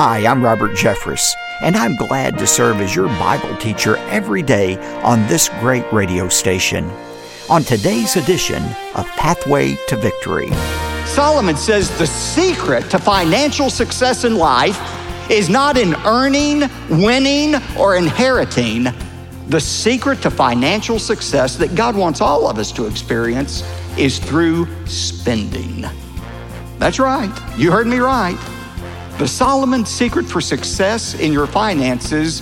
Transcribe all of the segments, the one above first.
Hi, I'm Robert Jeffress, and I'm glad to serve as your Bible teacher every day on this great radio station. On today's edition of Pathway to Victory, Solomon says the secret to financial success in life is not in earning, winning, or inheriting. The secret to financial success that God wants all of us to experience is through spending. That's right, you heard me right. The Solomon secret for success in your finances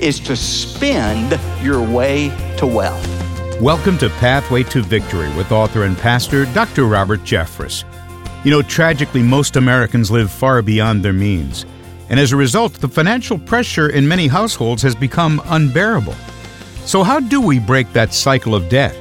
is to spend your way to wealth. Welcome to Pathway to Victory with author and pastor Dr. Robert Jeffress. You know, tragically, most Americans live far beyond their means. And as a result, the financial pressure in many households has become unbearable. So, how do we break that cycle of debt?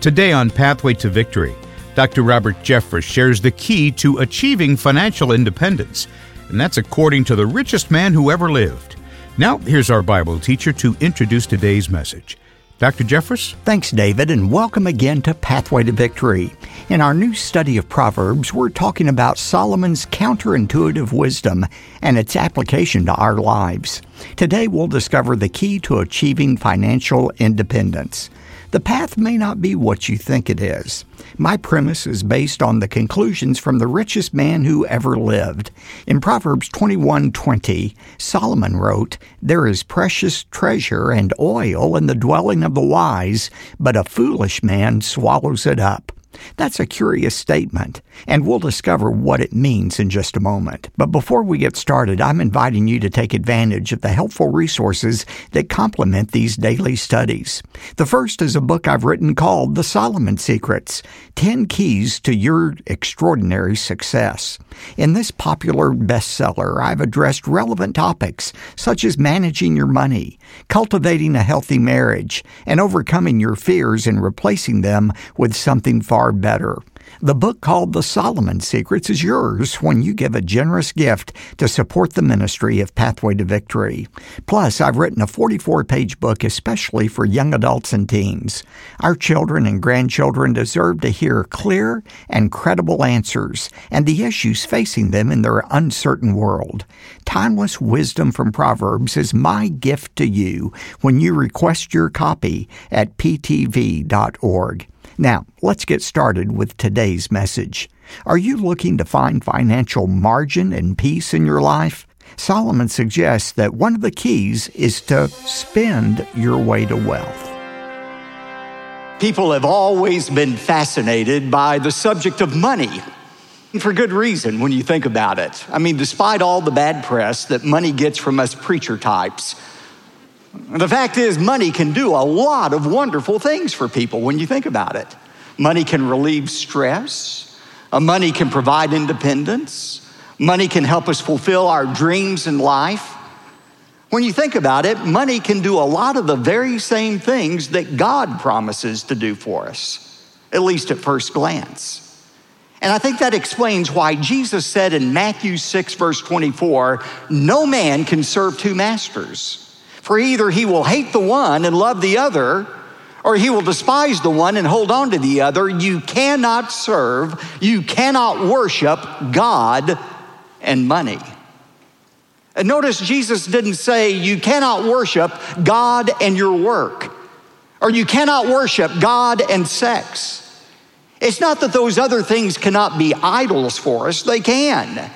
Today on Pathway to Victory, Dr. Robert Jeffress shares the key to achieving financial independence and that's according to the richest man who ever lived. Now, here's our Bible teacher to introduce today's message. Dr. Jeffress? Thanks, David, and welcome again to Pathway to Victory. In our new study of Proverbs, we're talking about Solomon's counterintuitive wisdom and its application to our lives. Today, we'll discover the key to achieving financial independence. The path may not be what you think it is. My premise is based on the conclusions from the richest man who ever lived. In Proverbs 21:20, Solomon wrote, "There is precious treasure and oil in the dwelling of the wise, but a foolish man swallows it up." That's a curious statement, and we'll discover what it means in just a moment. But before we get started, I'm inviting you to take advantage of the helpful resources that complement these daily studies. The first is a book I've written called The Solomon Secrets 10 Keys to Your Extraordinary Success. In this popular bestseller, I've addressed relevant topics such as managing your money, cultivating a healthy marriage, and overcoming your fears and replacing them with something far far better. The book called The Solomon Secrets is yours when you give a generous gift to support the ministry of Pathway to Victory. Plus, I've written a 44 page book especially for young adults and teens. Our children and grandchildren deserve to hear clear and credible answers and the issues facing them in their uncertain world. Timeless wisdom from Proverbs is my gift to you when you request your copy at ptv.org. Now, let's get started with today's message. Are you looking to find financial margin and peace in your life? Solomon suggests that one of the keys is to spend your way to wealth. People have always been fascinated by the subject of money. And for good reason when you think about it. I mean, despite all the bad press that money gets from us preacher types, the fact is, money can do a lot of wonderful things for people when you think about it. Money can relieve stress, uh, money can provide independence, money can help us fulfill our dreams in life. When you think about it, money can do a lot of the very same things that God promises to do for us, at least at first glance. And I think that explains why Jesus said in Matthew 6, verse 24, no man can serve two masters. For either he will hate the one and love the other, or he will despise the one and hold on to the other. You cannot serve, you cannot worship God and money. And notice Jesus didn't say you cannot worship God and your work, or you cannot worship God and sex. It's not that those other things cannot be idols for us, they can.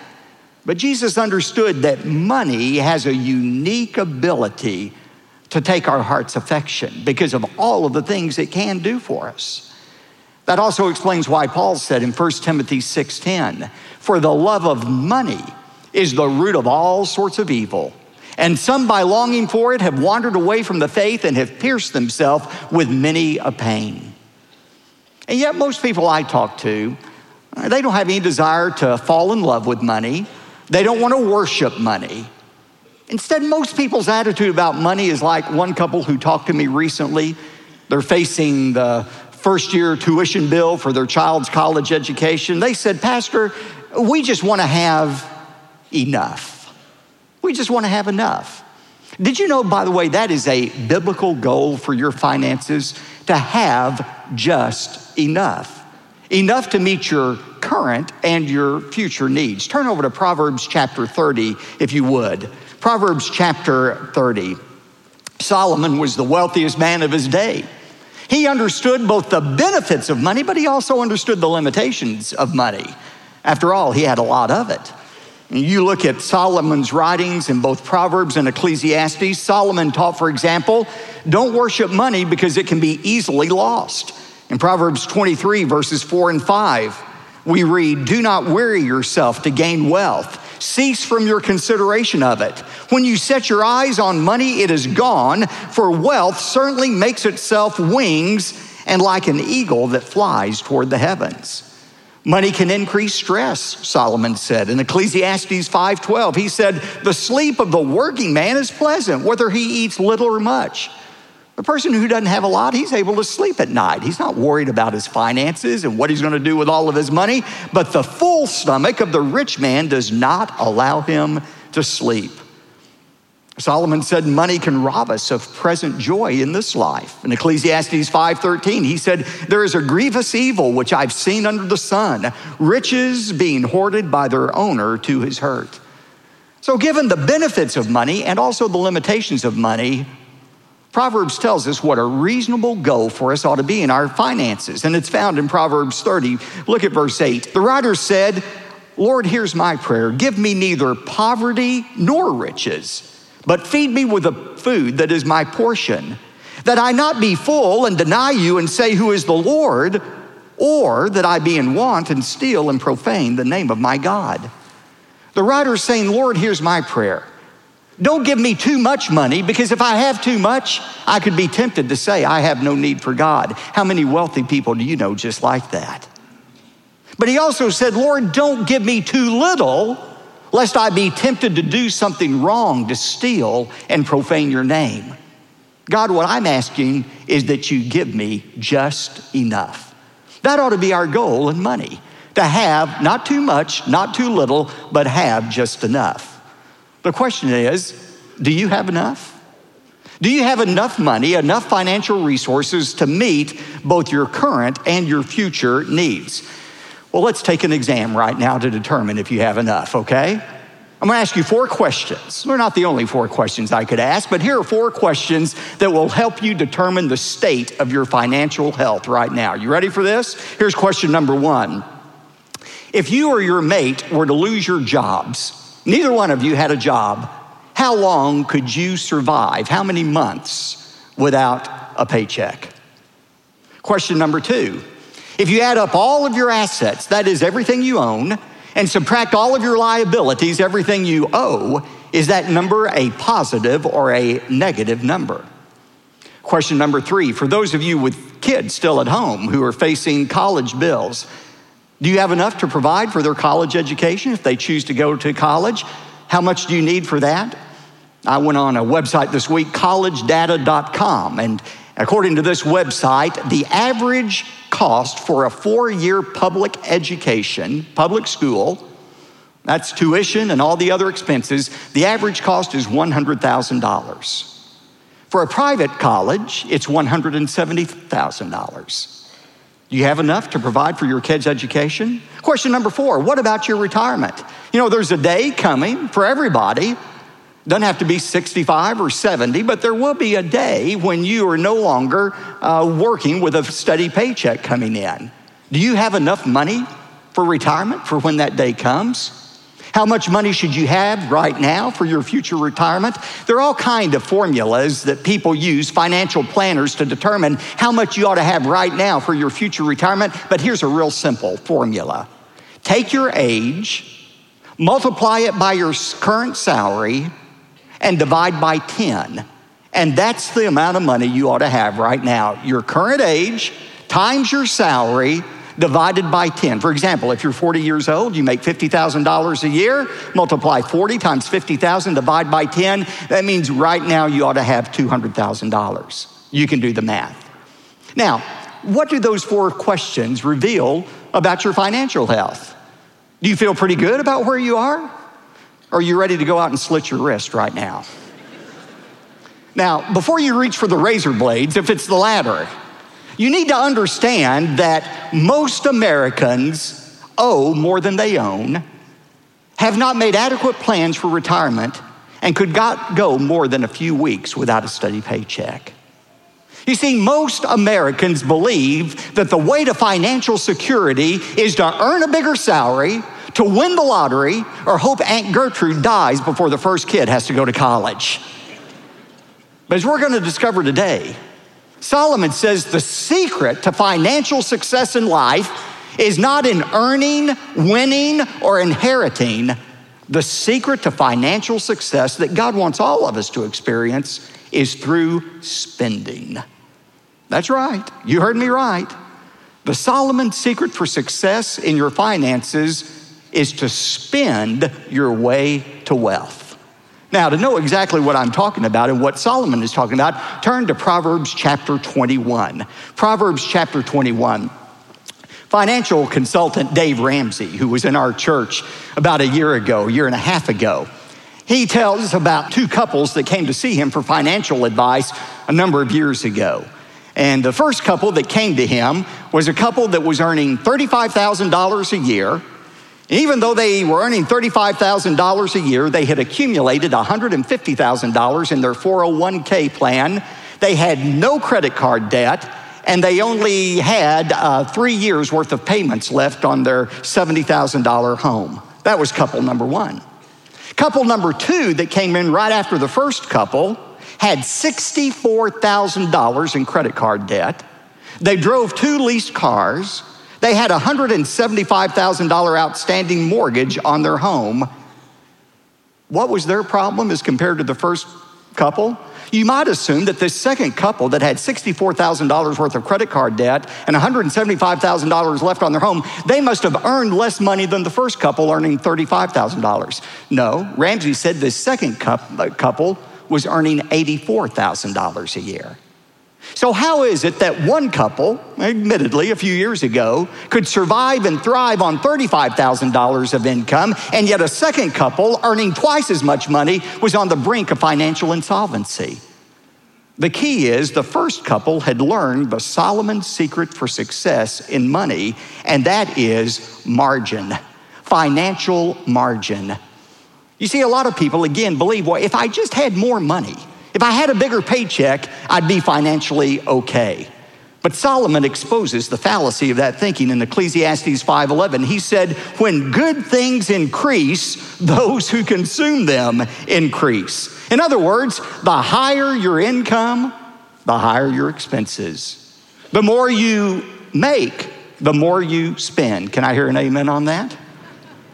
But Jesus understood that money has a unique ability to take our heart's affection because of all of the things it can do for us. That also explains why Paul said in 1 Timothy 6:10, "For the love of money is the root of all sorts of evil." And some by longing for it have wandered away from the faith and have pierced themselves with many a pain. And yet most people I talk to, they don't have any desire to fall in love with money. They don't want to worship money. Instead, most people's attitude about money is like one couple who talked to me recently. They're facing the first year tuition bill for their child's college education. They said, Pastor, we just want to have enough. We just want to have enough. Did you know, by the way, that is a biblical goal for your finances to have just enough? Enough to meet your current and your future needs. Turn over to Proverbs chapter 30, if you would. Proverbs chapter 30. Solomon was the wealthiest man of his day. He understood both the benefits of money, but he also understood the limitations of money. After all, he had a lot of it. You look at Solomon's writings in both Proverbs and Ecclesiastes. Solomon taught, for example, don't worship money because it can be easily lost. In Proverbs 23, verses 4 and 5, we read, Do not weary yourself to gain wealth. Cease from your consideration of it. When you set your eyes on money, it is gone, for wealth certainly makes itself wings and like an eagle that flies toward the heavens. Money can increase stress, Solomon said. In Ecclesiastes 5:12, he said, "The sleep of the working man is pleasant, whether he eats little or much." The person who doesn't have a lot, he's able to sleep at night. He's not worried about his finances and what he's going to do with all of his money. But the full stomach of the rich man does not allow him to sleep. Solomon said money can rob us of present joy in this life. In Ecclesiastes 5:13, he said, "There is a grievous evil which I've seen under the sun, riches being hoarded by their owner to his hurt." So given the benefits of money and also the limitations of money, Proverbs tells us what a reasonable goal for us ought to be in our finances, and it's found in Proverbs 30. Look at verse 8. The writer said, Lord, here's my prayer. Give me neither poverty nor riches but feed me with the food that is my portion, that I not be full and deny you and say, Who is the Lord? Or that I be in want and steal and profane the name of my God. The writer is saying, Lord, here's my prayer. Don't give me too much money because if I have too much, I could be tempted to say, I have no need for God. How many wealthy people do you know just like that? But he also said, Lord, don't give me too little lest I be tempted to do something wrong, to steal and profane your name. God, what I'm asking is that you give me just enough. That ought to be our goal in money to have not too much, not too little, but have just enough. The question is do you have enough? Do you have enough money, enough financial resources to meet both your current and your future needs? Well, let's take an exam right now to determine if you have enough, okay? I'm gonna ask you four questions. They're not the only four questions I could ask, but here are four questions that will help you determine the state of your financial health right now. You ready for this? Here's question number one If you or your mate were to lose your jobs, neither one of you had a job, how long could you survive? How many months without a paycheck? Question number two if you add up all of your assets, that is everything you own, and subtract all of your liabilities, everything you owe, is that number a positive or a negative number? Question number three for those of you with kids still at home who are facing college bills, do you have enough to provide for their college education if they choose to go to college? How much do you need for that? I went on a website this week, collegedata.com, and according to this website, the average cost for a four year public education, public school, that's tuition and all the other expenses, the average cost is $100,000. For a private college, it's $170,000. Do you have enough to provide for your kids' education? Question number four what about your retirement? You know, there's a day coming for everybody doesn't have to be 65 or 70, but there will be a day when you are no longer uh, working with a steady paycheck coming in. Do you have enough money for retirement for when that day comes? How much money should you have right now for your future retirement? There are all kind of formulas that people use, financial planners, to determine how much you ought to have right now for your future retirement. But here's a real simple formula take your age, multiply it by your current salary, and divide by 10. And that's the amount of money you ought to have right now. Your current age times your salary divided by 10. For example, if you're 40 years old, you make $50,000 a year, multiply 40 times 50,000, divide by 10. That means right now you ought to have $200,000. You can do the math. Now, what do those four questions reveal about your financial health? Do you feel pretty good about where you are? Or are you ready to go out and slit your wrist right now? Now, before you reach for the razor blades, if it's the latter, you need to understand that most Americans owe more than they own, have not made adequate plans for retirement, and could not go more than a few weeks without a steady paycheck. You see, most Americans believe that the way to financial security is to earn a bigger salary, to win the lottery, or hope Aunt Gertrude dies before the first kid has to go to college. But as we're going to discover today, Solomon says the secret to financial success in life is not in earning, winning, or inheriting. The secret to financial success that God wants all of us to experience is through spending. That's right. You heard me right. The Solomon secret for success in your finances is to spend your way to wealth. Now, to know exactly what I'm talking about and what Solomon is talking about, turn to Proverbs chapter 21. Proverbs chapter 21. Financial consultant Dave Ramsey, who was in our church about a year ago, a year and a half ago, he tells about two couples that came to see him for financial advice a number of years ago. And the first couple that came to him was a couple that was earning $35,000 a year. Even though they were earning $35,000 a year, they had accumulated $150,000 in their 401k plan. They had no credit card debt, and they only had uh, three years worth of payments left on their $70,000 home. That was couple number one. Couple number two that came in right after the first couple had $64,000 in credit card debt. They drove two leased cars. They had a $175,000 outstanding mortgage on their home. What was their problem as compared to the first couple? You might assume that this second couple that had $64,000 worth of credit card debt and $175,000 left on their home, they must have earned less money than the first couple earning $35,000. No, Ramsey said this second uh, couple was earning $84,000 a year. So, how is it that one couple, admittedly a few years ago, could survive and thrive on $35,000 of income, and yet a second couple, earning twice as much money, was on the brink of financial insolvency? The key is the first couple had learned the Solomon secret for success in money, and that is margin, financial margin. You see, a lot of people, again, believe, well, if I just had more money, if I had a bigger paycheck, I'd be financially okay. But Solomon exposes the fallacy of that thinking in Ecclesiastes 5:11. He said, "When good things increase, those who consume them increase." In other words, the higher your income, the higher your expenses. The more you make, the more you spend. Can I hear an amen on that?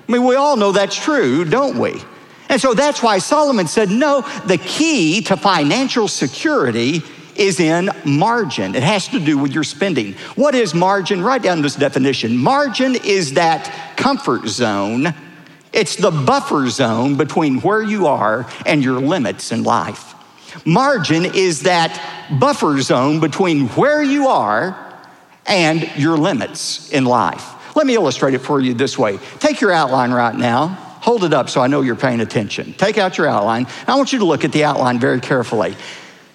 I mean, we all know that's true, don't we? And so that's why Solomon said, no, the key to financial security is in margin. It has to do with your spending. What is margin? Write down this definition. Margin is that comfort zone, it's the buffer zone between where you are and your limits in life. Margin is that buffer zone between where you are and your limits in life. Let me illustrate it for you this way. Take your outline right now. Hold it up so I know you're paying attention. Take out your outline. I want you to look at the outline very carefully.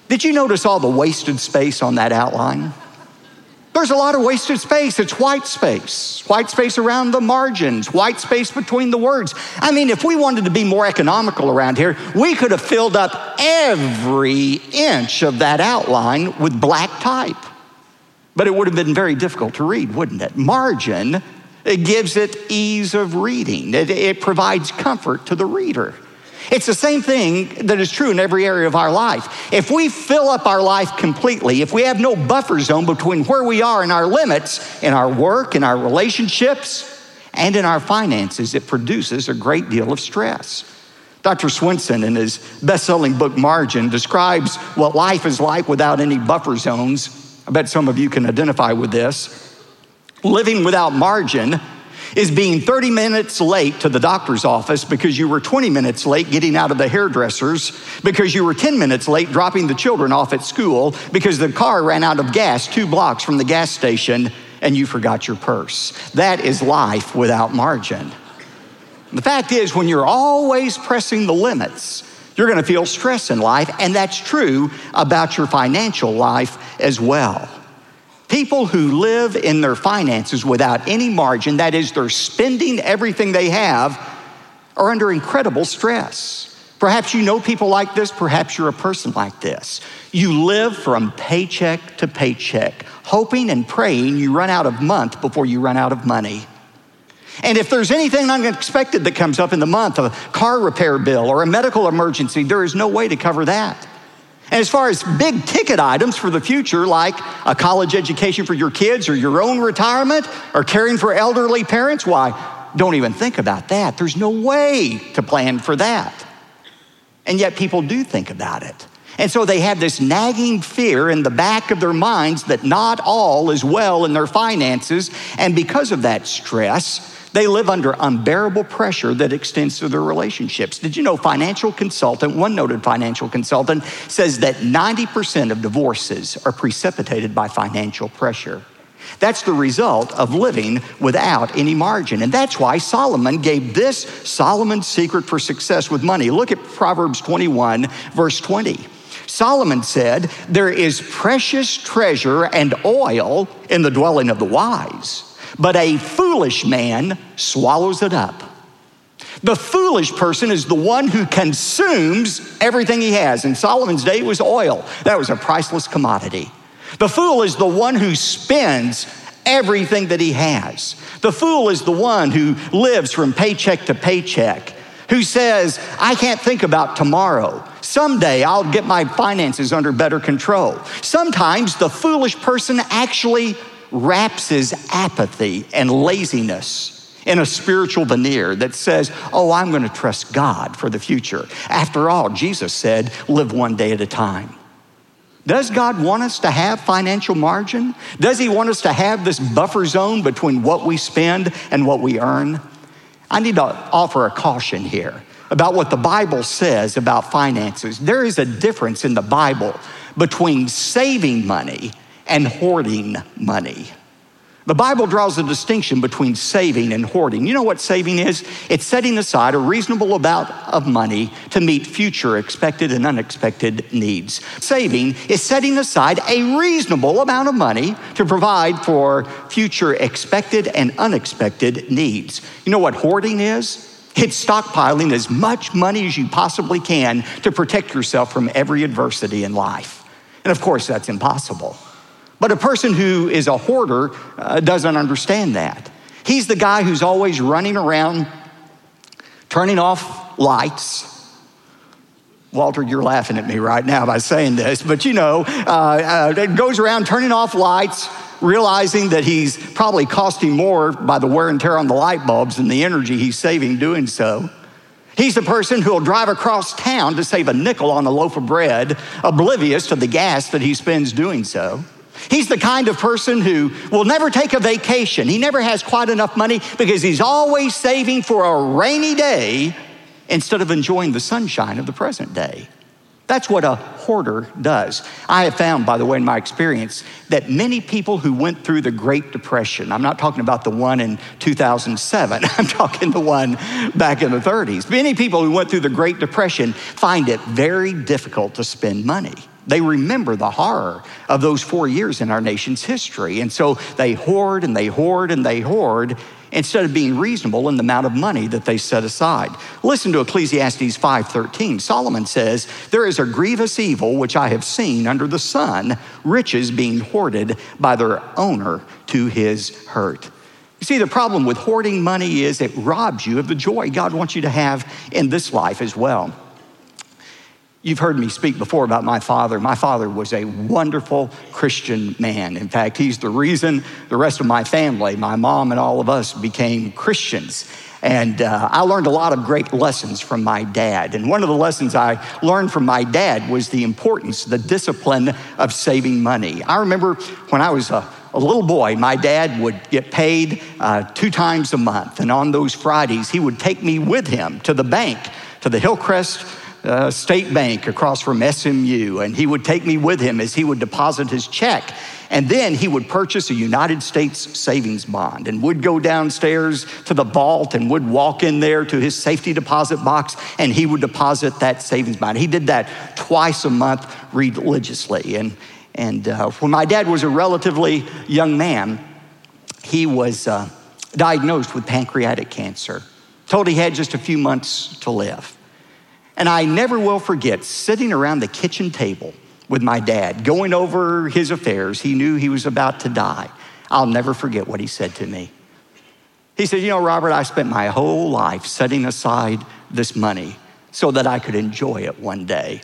Did you notice all the wasted space on that outline? There's a lot of wasted space. It's white space, white space around the margins, white space between the words. I mean, if we wanted to be more economical around here, we could have filled up every inch of that outline with black type. But it would have been very difficult to read, wouldn't it? Margin it gives it ease of reading, it, it provides comfort to the reader. It's the same thing that is true in every area of our life. If we fill up our life completely, if we have no buffer zone between where we are and our limits in our work, in our relationships, and in our finances, it produces a great deal of stress. Dr. Swenson, in his best selling book Margin, describes what life is like without any buffer zones. I bet some of you can identify with this. Living without margin is being 30 minutes late to the doctor's office because you were 20 minutes late getting out of the hairdresser's, because you were 10 minutes late dropping the children off at school, because the car ran out of gas two blocks from the gas station and you forgot your purse. That is life without margin. The fact is, when you're always pressing the limits, you're going to feel stress in life, and that's true about your financial life as well. People who live in their finances without any margin, that is, they're spending everything they have, are under incredible stress. Perhaps you know people like this, perhaps you're a person like this. You live from paycheck to paycheck, hoping and praying you run out of month before you run out of money. And if there's anything unexpected that comes up in the month, a car repair bill or a medical emergency, there is no way to cover that. And as far as big ticket items for the future, like a college education for your kids or your own retirement or caring for elderly parents, why, don't even think about that. There's no way to plan for that. And yet people do think about it. And so they have this nagging fear in the back of their minds that not all is well in their finances. And because of that stress, they live under unbearable pressure that extends to their relationships. Did you know financial consultant, one noted financial consultant says that 90% of divorces are precipitated by financial pressure. That's the result of living without any margin. And that's why Solomon gave this Solomon's secret for success with money. Look at Proverbs 21, verse 20. Solomon said, There is precious treasure and oil in the dwelling of the wise but a foolish man swallows it up. The foolish person is the one who consumes everything he has. In Solomon's day, it was oil, that was a priceless commodity. The fool is the one who spends everything that he has. The fool is the one who lives from paycheck to paycheck, who says, I can't think about tomorrow. Someday I'll get my finances under better control. Sometimes the foolish person actually wraps his apathy and laziness in a spiritual veneer that says, Oh, I'm going to trust God for the future. After all, Jesus said, Live one day at a time. Does God want us to have financial margin? Does He want us to have this buffer zone between what we spend and what we earn? I need to offer a caution here about what the Bible says about finances. There is a difference in the Bible between saving money and hoarding money. The Bible draws a distinction between saving and hoarding. You know what saving is? It's setting aside a reasonable amount of money to meet future expected and unexpected needs. Saving is setting aside a reasonable amount of money to provide for future expected and unexpected needs. You know what hoarding is? It's stockpiling as much money as you possibly can to protect yourself from every adversity in life. And of course, that's impossible. But a person who is a hoarder uh, doesn't understand that. He's the guy who's always running around, turning off lights. Walter, you're laughing at me right now by saying this, but you know, uh, uh, goes around turning off lights, realizing that he's probably costing more by the wear and tear on the light bulbs than the energy he's saving doing so. He's the person who'll drive across town to save a nickel on a loaf of bread, oblivious to the gas that he spends doing so. He's the kind of person who will never take a vacation. He never has quite enough money because he's always saving for a rainy day instead of enjoying the sunshine of the present day. That's what a hoarder does. I have found, by the way, in my experience, that many people who went through the Great Depression, I'm not talking about the one in 2007, I'm talking the one back in the 30s. Many people who went through the Great Depression find it very difficult to spend money. They remember the horror of those four years in our nation's history. And so they hoard and they hoard and they hoard instead of being reasonable in the amount of money that they set aside. Listen to Ecclesiastes 5:13. Solomon says, "There is a grievous evil which I have seen under the sun, riches being hoarded by their owner to his hurt." You see, the problem with hoarding money is it robs you of the joy God wants you to have in this life as well. You've heard me speak before about my father. My father was a wonderful Christian man. In fact, he's the reason the rest of my family, my mom and all of us, became Christians. And uh, I learned a lot of great lessons from my dad. And one of the lessons I learned from my dad was the importance, the discipline of saving money. I remember when I was a, a little boy, my dad would get paid uh, two times a month. And on those Fridays, he would take me with him to the bank, to the Hillcrest State Bank across from SMU, and he would take me with him as he would deposit his check. And then he would purchase a United States savings bond and would go downstairs to the vault and would walk in there to his safety deposit box and he would deposit that savings bond. He did that twice a month religiously. And, And uh, when my dad was a relatively young man, he was uh, diagnosed with pancreatic cancer, told he had just a few months to live. And I never will forget sitting around the kitchen table with my dad, going over his affairs. He knew he was about to die. I'll never forget what he said to me. He said, You know, Robert, I spent my whole life setting aside this money so that I could enjoy it one day.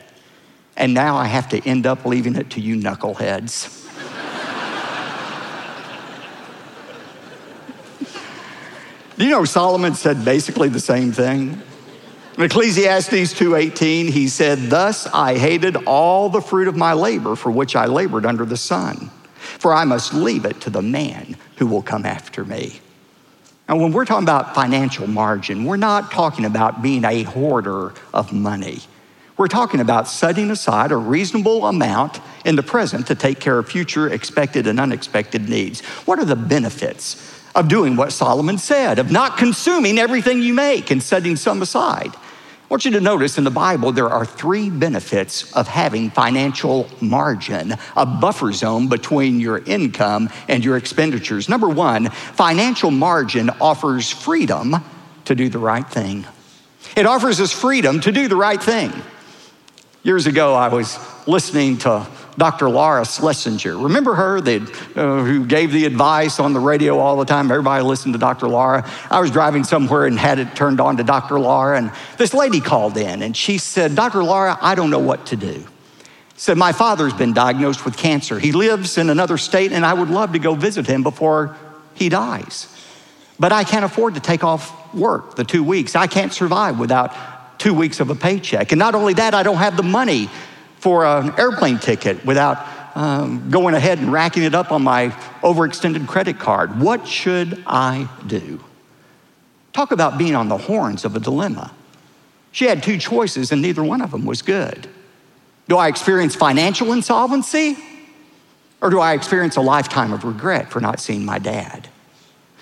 And now I have to end up leaving it to you knuckleheads. You know Solomon said basically the same thing? In Ecclesiastes 2:18, he said, "Thus I hated all the fruit of my labor for which I labored under the sun, for I must leave it to the man who will come after me." Now, when we're talking about financial margin, we're not talking about being a hoarder of money. We're talking about setting aside a reasonable amount in the present to take care of future expected and unexpected needs. What are the benefits of doing what Solomon said, of not consuming everything you make and setting some aside? I want you to notice in the Bible there are three benefits of having financial margin, a buffer zone between your income and your expenditures. Number one, financial margin offers freedom to do the right thing. It offers us freedom to do the right thing. Years ago, I was listening to Dr. Laura Schlesinger. Remember her, uh, who gave the advice on the radio all the time? Everybody listened to Dr. Laura. I was driving somewhere and had it turned on to Dr. Laura, and this lady called in and she said, Dr. Laura, I don't know what to do. Said, My father's been diagnosed with cancer. He lives in another state, and I would love to go visit him before he dies. But I can't afford to take off work the two weeks. I can't survive without two weeks of a paycheck. And not only that, I don't have the money for an airplane ticket without um, going ahead and racking it up on my overextended credit card. What should I do? Talk about being on the horns of a dilemma. She had two choices, and neither one of them was good. Do I experience financial insolvency? Or do I experience a lifetime of regret for not seeing my dad?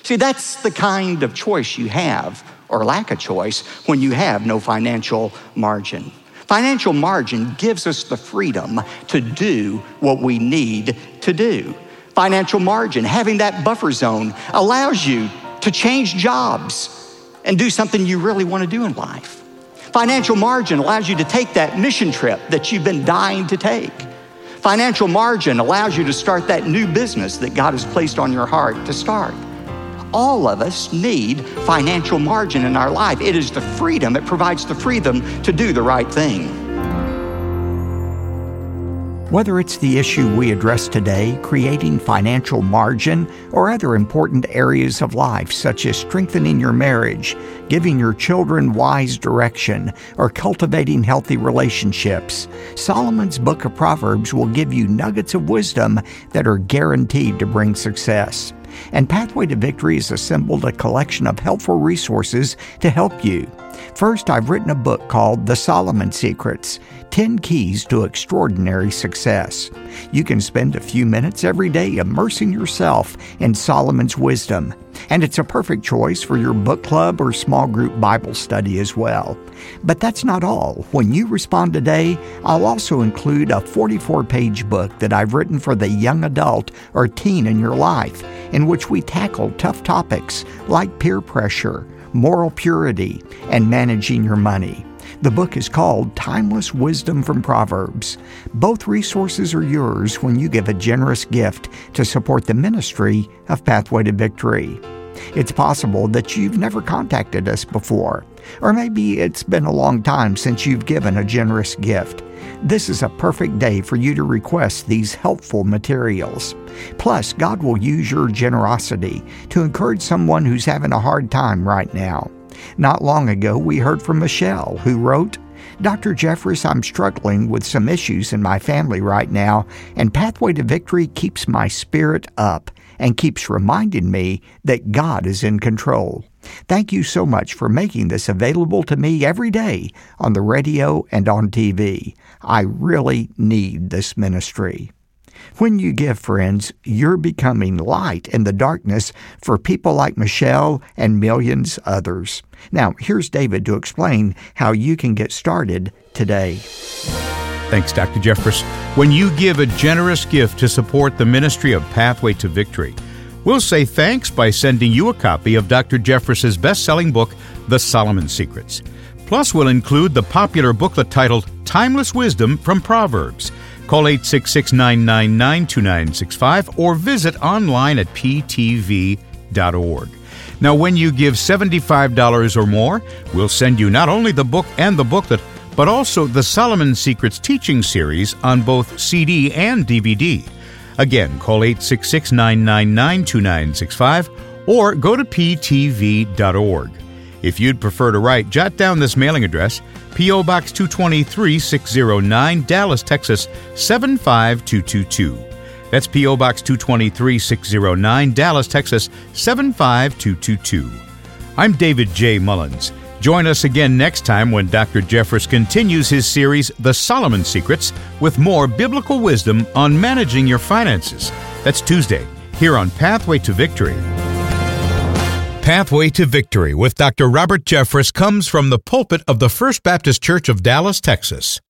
See, that's the kind of choice you have or lack of choice when you have no financial margin. Financial margin gives us the freedom to do what we need to do. Financial margin, having that buffer zone, allows you to change jobs and do something you really want to do in life. Financial margin allows you to take that mission trip that you've been dying to take. Financial margin allows you to start that new business that God has placed on your heart to start all of us need financial margin in our life. It is the freedom, it provides the freedom to do the right thing. Whether it's the issue we address today, creating financial margin, or other important areas of life such as strengthening your marriage, giving your children wise direction, or cultivating healthy relationships, Solomon's Book of Proverbs will give you nuggets of wisdom that are guaranteed to bring success and Pathway to Victory has assembled a collection of helpful resources to help you. First, I've written a book called The Solomon Secrets 10 Keys to Extraordinary Success. You can spend a few minutes every day immersing yourself in Solomon's wisdom, and it's a perfect choice for your book club or small group Bible study as well. But that's not all. When you respond today, I'll also include a 44 page book that I've written for the young adult or teen in your life, in which we tackle tough topics like peer pressure, moral purity, and managing your money. The book is called Timeless Wisdom from Proverbs. Both resources are yours when you give a generous gift to support the ministry of Pathway to Victory. It's possible that you've never contacted us before, or maybe it's been a long time since you've given a generous gift. This is a perfect day for you to request these helpful materials. Plus, God will use your generosity to encourage someone who's having a hard time right now. Not long ago, we heard from Michelle, who wrote, Dr. Jeffress, I'm struggling with some issues in my family right now, and Pathway to Victory keeps my spirit up and keeps reminding me that God is in control. Thank you so much for making this available to me every day on the radio and on TV. I really need this ministry. When you give, friends, you're becoming light in the darkness for people like Michelle and millions others. Now, here's David to explain how you can get started today. Thanks, Dr. Jeffress. When you give a generous gift to support the ministry of Pathway to Victory, we'll say thanks by sending you a copy of Dr. Jeffress's best-selling book, The Solomon Secrets. Plus, we'll include the popular booklet titled Timeless Wisdom from Proverbs. Call 866 999 2965 or visit online at ptv.org. Now, when you give $75 or more, we'll send you not only the book and the booklet, but also the Solomon Secrets teaching series on both CD and DVD. Again, call 866 999 2965 or go to ptv.org. If you'd prefer to write, jot down this mailing address P.O. Box 223 609, Dallas, Texas 75222. That's P.O. Box 223 609, Dallas, Texas 75222. I'm David J. Mullins. Join us again next time when Dr. Jeffress continues his series, The Solomon Secrets, with more biblical wisdom on managing your finances. That's Tuesday, here on Pathway to Victory. Pathway to Victory with Dr. Robert Jeffress comes from the pulpit of the First Baptist Church of Dallas, Texas.